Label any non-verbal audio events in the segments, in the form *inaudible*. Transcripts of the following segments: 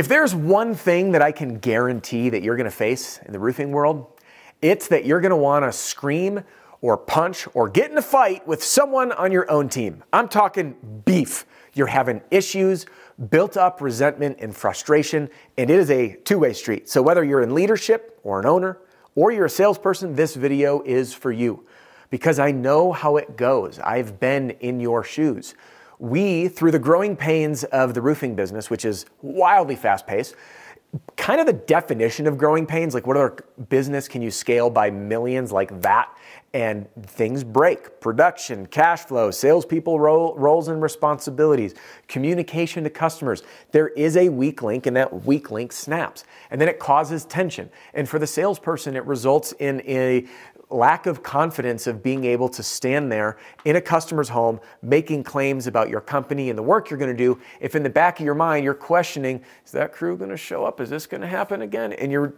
If there's one thing that I can guarantee that you're gonna face in the roofing world, it's that you're gonna wanna scream or punch or get in a fight with someone on your own team. I'm talking beef. You're having issues, built up resentment and frustration, and it is a two way street. So, whether you're in leadership or an owner or you're a salesperson, this video is for you because I know how it goes. I've been in your shoes. We, through the growing pains of the roofing business, which is wildly fast paced, kind of the definition of growing pains, like what other business can you scale by millions like that? And things break production, cash flow, salespeople role, roles and responsibilities, communication to customers. There is a weak link, and that weak link snaps. And then it causes tension. And for the salesperson, it results in a lack of confidence of being able to stand there in a customer's home making claims about your company and the work you're going to do if in the back of your mind you're questioning is that crew going to show up is this going to happen again and you're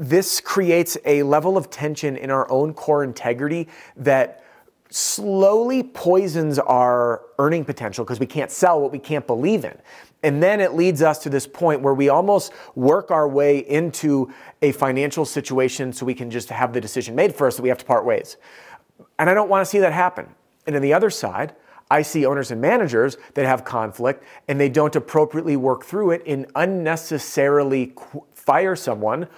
this creates a level of tension in our own core integrity that slowly poisons our earning potential because we can't sell what we can't believe in. And then it leads us to this point where we almost work our way into a financial situation so we can just have the decision made for us that we have to part ways. And I don't want to see that happen. And on the other side, I see owners and managers that have conflict and they don't appropriately work through it and unnecessarily fire someone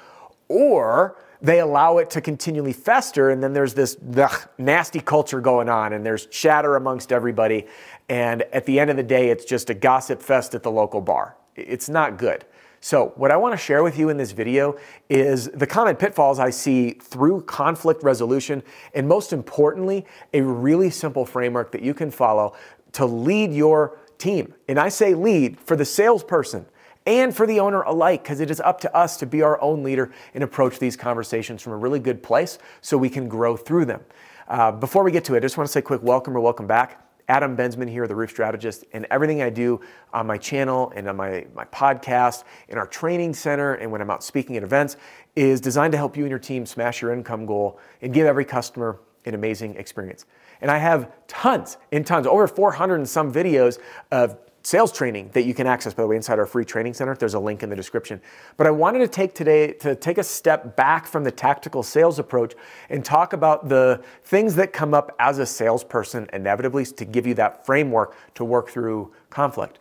or they allow it to continually fester and then there's this ugh, nasty culture going on and there's chatter amongst everybody and at the end of the day it's just a gossip fest at the local bar. It's not good. So what i want to share with you in this video is the common pitfalls i see through conflict resolution and most importantly a really simple framework that you can follow to lead your team. And i say lead for the salesperson and for the owner alike, because it is up to us to be our own leader and approach these conversations from a really good place so we can grow through them. Uh, before we get to it, I just want to say quick welcome or welcome back. Adam Bensman here, the Roof Strategist, and everything I do on my channel and on my, my podcast, in our training center, and when I'm out speaking at events is designed to help you and your team smash your income goal and give every customer an amazing experience. And I have tons and tons, over 400 and some videos of sales training that you can access by the way inside our free training center. There's a link in the description. But i wanted to take today to take a step back from the tactical sales approach and talk about the things that come up as a salesperson inevitably to give you that framework to work through conflict.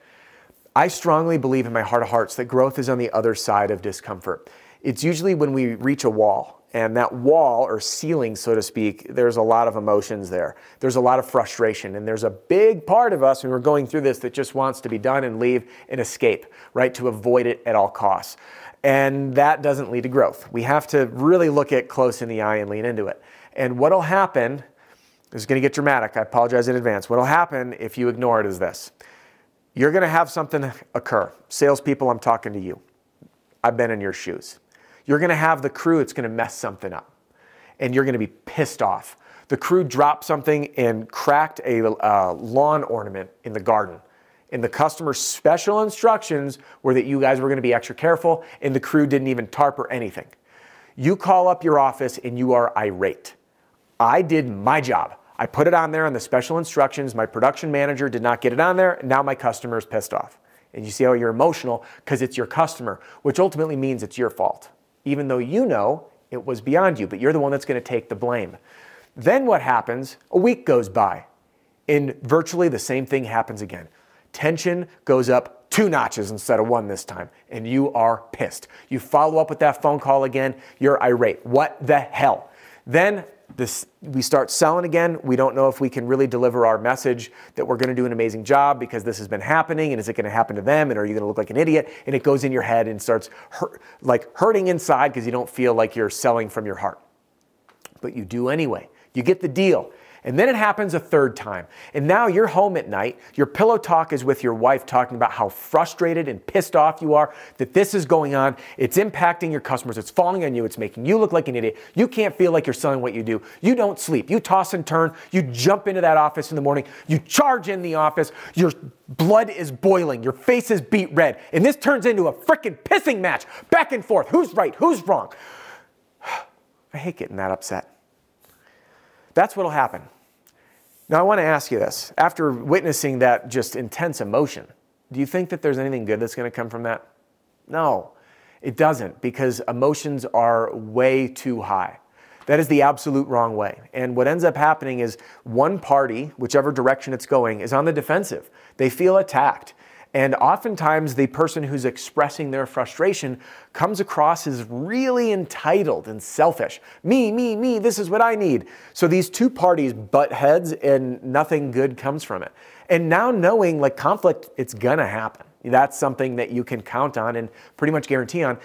I strongly believe in my heart of hearts that growth is on the other side of discomfort. It's usually when we reach a wall and that wall or ceiling, so to speak, there's a lot of emotions there. There's a lot of frustration. And there's a big part of us when we're going through this that just wants to be done and leave and escape, right? To avoid it at all costs. And that doesn't lead to growth. We have to really look it close in the eye and lean into it. And what'll happen is going to get dramatic. I apologize in advance. What'll happen if you ignore it is this you're going to have something occur. Salespeople, I'm talking to you. I've been in your shoes. You're going to have the crew that's going to mess something up and you're going to be pissed off. The crew dropped something and cracked a uh, lawn ornament in the garden. And the customer's special instructions were that you guys were going to be extra careful, and the crew didn't even tarp or anything. You call up your office and you are irate. I did my job. I put it on there on the special instructions. My production manager did not get it on there. Now my customer is pissed off. And you see how you're emotional because it's your customer, which ultimately means it's your fault even though you know it was beyond you, but you're the one that's going to take the blame. Then what happens? A week goes by, and virtually the same thing happens again. Tension goes up two notches instead of one this time, and you are pissed. You follow up with that phone call again, you're irate. What the hell? Then this, we start selling again. We don't know if we can really deliver our message that we're going to do an amazing job because this has been happening. And is it going to happen to them? And are you going to look like an idiot? And it goes in your head and starts hurt, like hurting inside because you don't feel like you're selling from your heart. But you do anyway. You get the deal. And then it happens a third time. And now you're home at night. Your pillow talk is with your wife talking about how frustrated and pissed off you are that this is going on. It's impacting your customers. It's falling on you. It's making you look like an idiot. You can't feel like you're selling what you do. You don't sleep. You toss and turn. You jump into that office in the morning. You charge in the office. Your blood is boiling. Your face is beet red. And this turns into a freaking pissing match back and forth. Who's right? Who's wrong? *sighs* I hate getting that upset. That's what'll happen. Now, I want to ask you this. After witnessing that just intense emotion, do you think that there's anything good that's going to come from that? No, it doesn't because emotions are way too high. That is the absolute wrong way. And what ends up happening is one party, whichever direction it's going, is on the defensive. They feel attacked. And oftentimes, the person who's expressing their frustration comes across as really entitled and selfish. Me, me, me, this is what I need. So these two parties butt heads and nothing good comes from it. And now knowing like conflict, it's gonna happen. That's something that you can count on and pretty much guarantee on.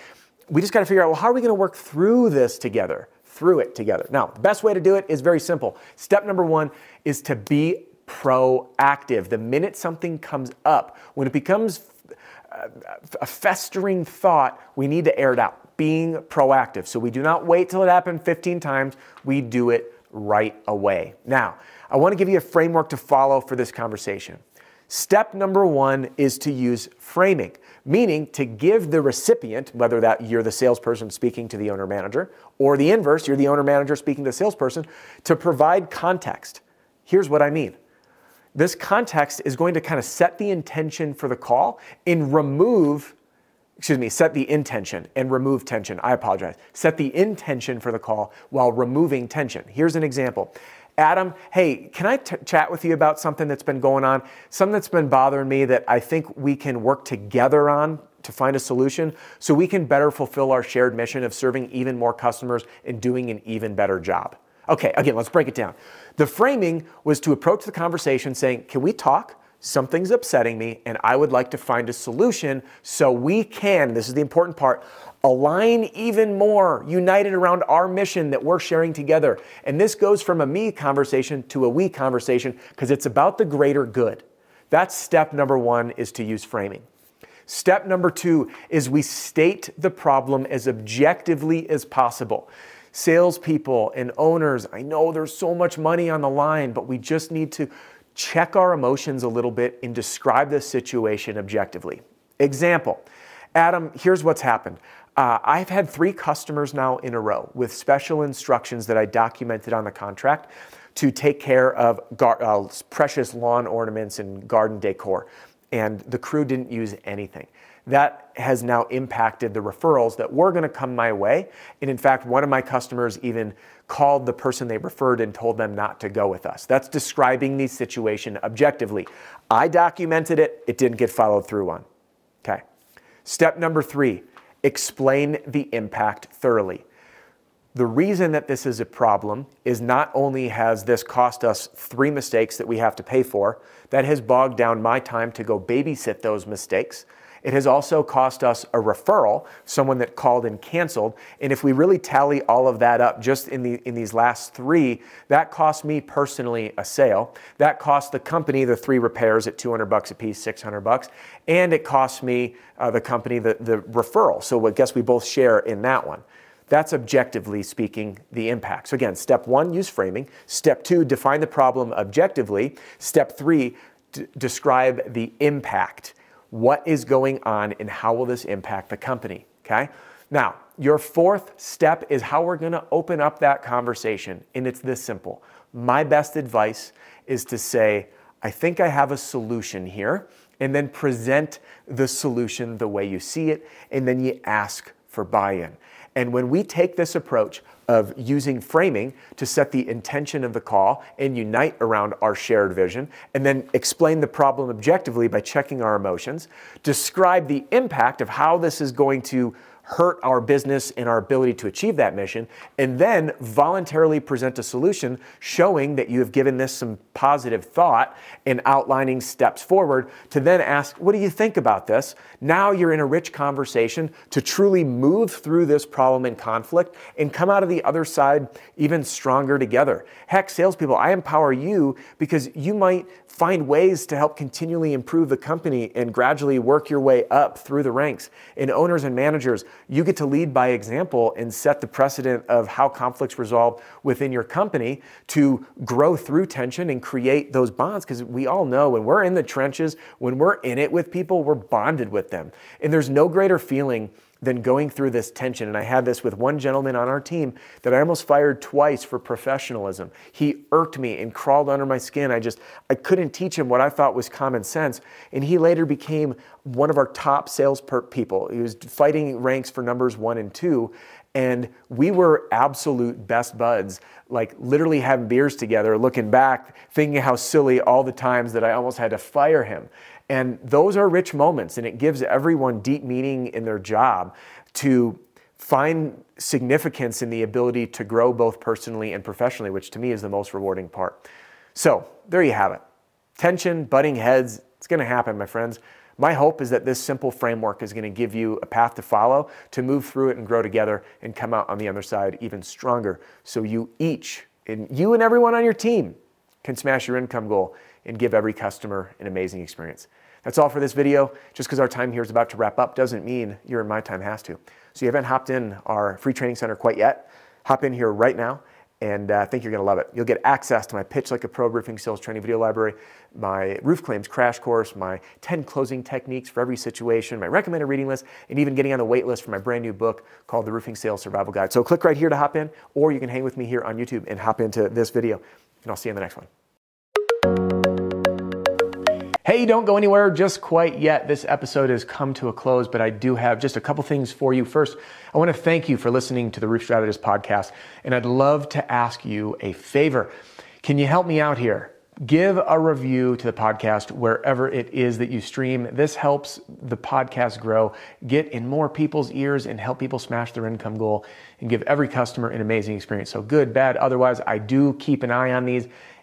We just gotta figure out, well, how are we gonna work through this together? Through it together. Now, the best way to do it is very simple. Step number one is to be proactive. The minute something comes up, when it becomes uh, a festering thought, we need to air it out. Being proactive. So we do not wait till it happened 15 times, we do it right away. Now, I want to give you a framework to follow for this conversation. Step number one is to use framing, meaning to give the recipient, whether that you're the salesperson speaking to the owner manager, or the inverse, you're the owner manager speaking to the salesperson, to provide context. Here's what I mean this context is going to kind of set the intention for the call and remove, excuse me, set the intention and remove tension. I apologize. Set the intention for the call while removing tension. Here's an example. Adam, hey, can I t- chat with you about something that's been going on? Something that's been bothering me that I think we can work together on to find a solution so we can better fulfill our shared mission of serving even more customers and doing an even better job. Okay, again, let's break it down. The framing was to approach the conversation saying, Can we talk? Something's upsetting me, and I would like to find a solution so we can, this is the important part, align even more, united around our mission that we're sharing together. And this goes from a me conversation to a we conversation because it's about the greater good. That's step number one is to use framing. Step number two is we state the problem as objectively as possible salespeople and owners, I know there's so much money on the line, but we just need to check our emotions a little bit and describe the situation objectively. Example Adam, here's what's happened. Uh, I've had three customers now in a row with special instructions that I documented on the contract to take care of gar- uh, precious lawn ornaments and garden decor. And the crew didn't use anything that has now impacted the referrals that were going to come my way. And in fact, one of my customers even called the person they referred and told them not to go with us. That's describing the situation objectively. I documented it, it didn't get followed through on. Okay. Step number three explain the impact thoroughly. The reason that this is a problem is not only has this cost us three mistakes that we have to pay for, that has bogged down my time to go babysit those mistakes. It has also cost us a referral, someone that called and canceled. And if we really tally all of that up just in, the, in these last three, that cost me personally a sale. That cost the company the three repairs at 200 bucks a piece, 600 bucks. And it cost me, uh, the company, the, the referral. So I guess we both share in that one. That's objectively speaking the impact. So again, step one, use framing. Step two, define the problem objectively. Step three, d- describe the impact what is going on and how will this impact the company, okay? Now, your fourth step is how we're gonna open up that conversation, and it's this simple. My best advice is to say, I think I have a solution here, and then present the solution the way you see it, and then you ask for buy in. And when we take this approach of using framing to set the intention of the call and unite around our shared vision, and then explain the problem objectively by checking our emotions, describe the impact of how this is going to hurt our business and our ability to achieve that mission, and then voluntarily present a solution showing that you have given this some positive thought and outlining steps forward to then ask, What do you think about this? Now you're in a rich conversation to truly move through this problem and conflict and come out of the other side even stronger together. Heck, salespeople, I empower you because you might find ways to help continually improve the company and gradually work your way up through the ranks. In owners and managers, you get to lead by example and set the precedent of how conflicts resolve within your company to grow through tension and create those bonds. Because we all know when we're in the trenches, when we're in it with people, we're bonded with them. And there's no greater feeling than going through this tension. And I had this with one gentleman on our team that I almost fired twice for professionalism. He irked me and crawled under my skin. I just, I couldn't teach him what I thought was common sense. And he later became one of our top sales people. He was fighting ranks for numbers one and two. And we were absolute best buds, like literally having beers together, looking back, thinking how silly all the times that I almost had to fire him. And those are rich moments, and it gives everyone deep meaning in their job to find significance in the ability to grow both personally and professionally, which to me is the most rewarding part. So, there you have it. Tension, butting heads, it's gonna happen, my friends. My hope is that this simple framework is going to give you a path to follow to move through it and grow together and come out on the other side even stronger. So you each, and you and everyone on your team, can smash your income goal and give every customer an amazing experience. That's all for this video. Just because our time here is about to wrap up doesn't mean your and my time has to. So you haven't hopped in our free training center quite yet. Hop in here right now and uh, I think you're going to love it. You'll get access to my Pitch Like a Pro Roofing Sales Training video library, my roof claims crash course, my 10 closing techniques for every situation, my recommended reading list, and even getting on the wait list for my brand new book called The Roofing Sales Survival Guide. So click right here to hop in, or you can hang with me here on YouTube and hop into this video. And I'll see you in the next one. Hey, don't go anywhere just quite yet. This episode has come to a close, but I do have just a couple things for you. First, I want to thank you for listening to the Roof Strategist podcast, and I'd love to ask you a favor. Can you help me out here? Give a review to the podcast wherever it is that you stream. This helps the podcast grow, get in more people's ears, and help people smash their income goal and give every customer an amazing experience. So, good, bad, otherwise, I do keep an eye on these